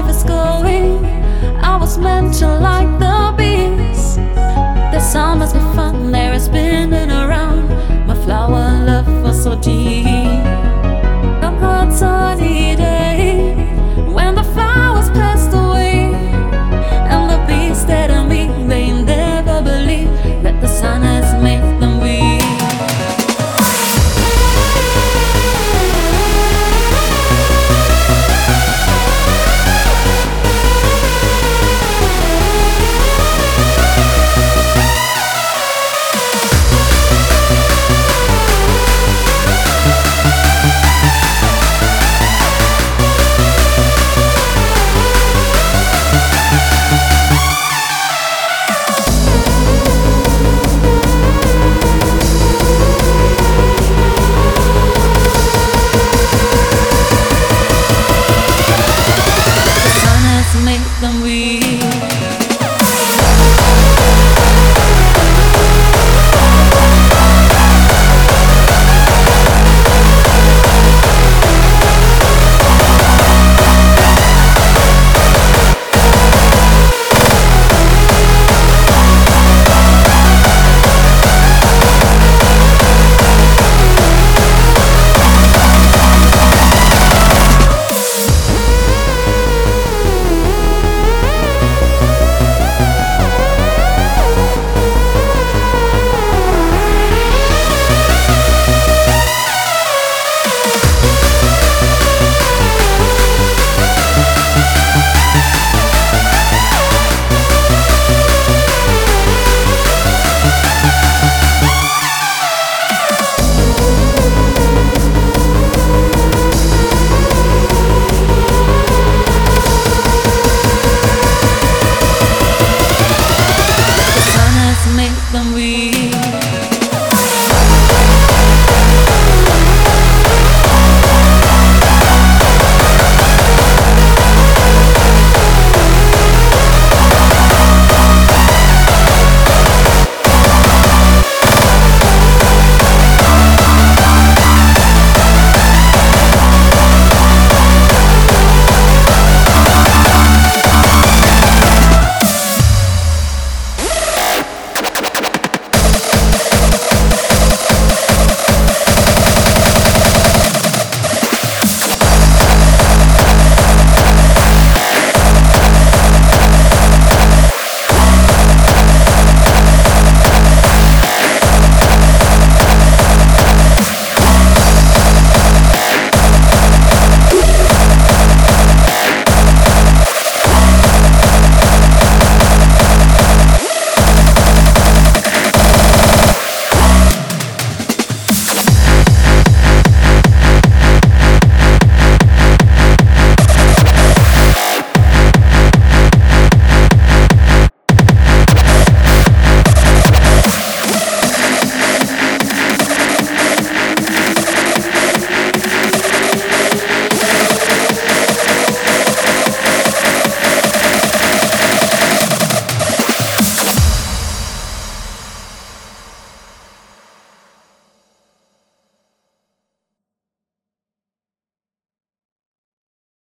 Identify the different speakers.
Speaker 1: life is going. I was meant to and we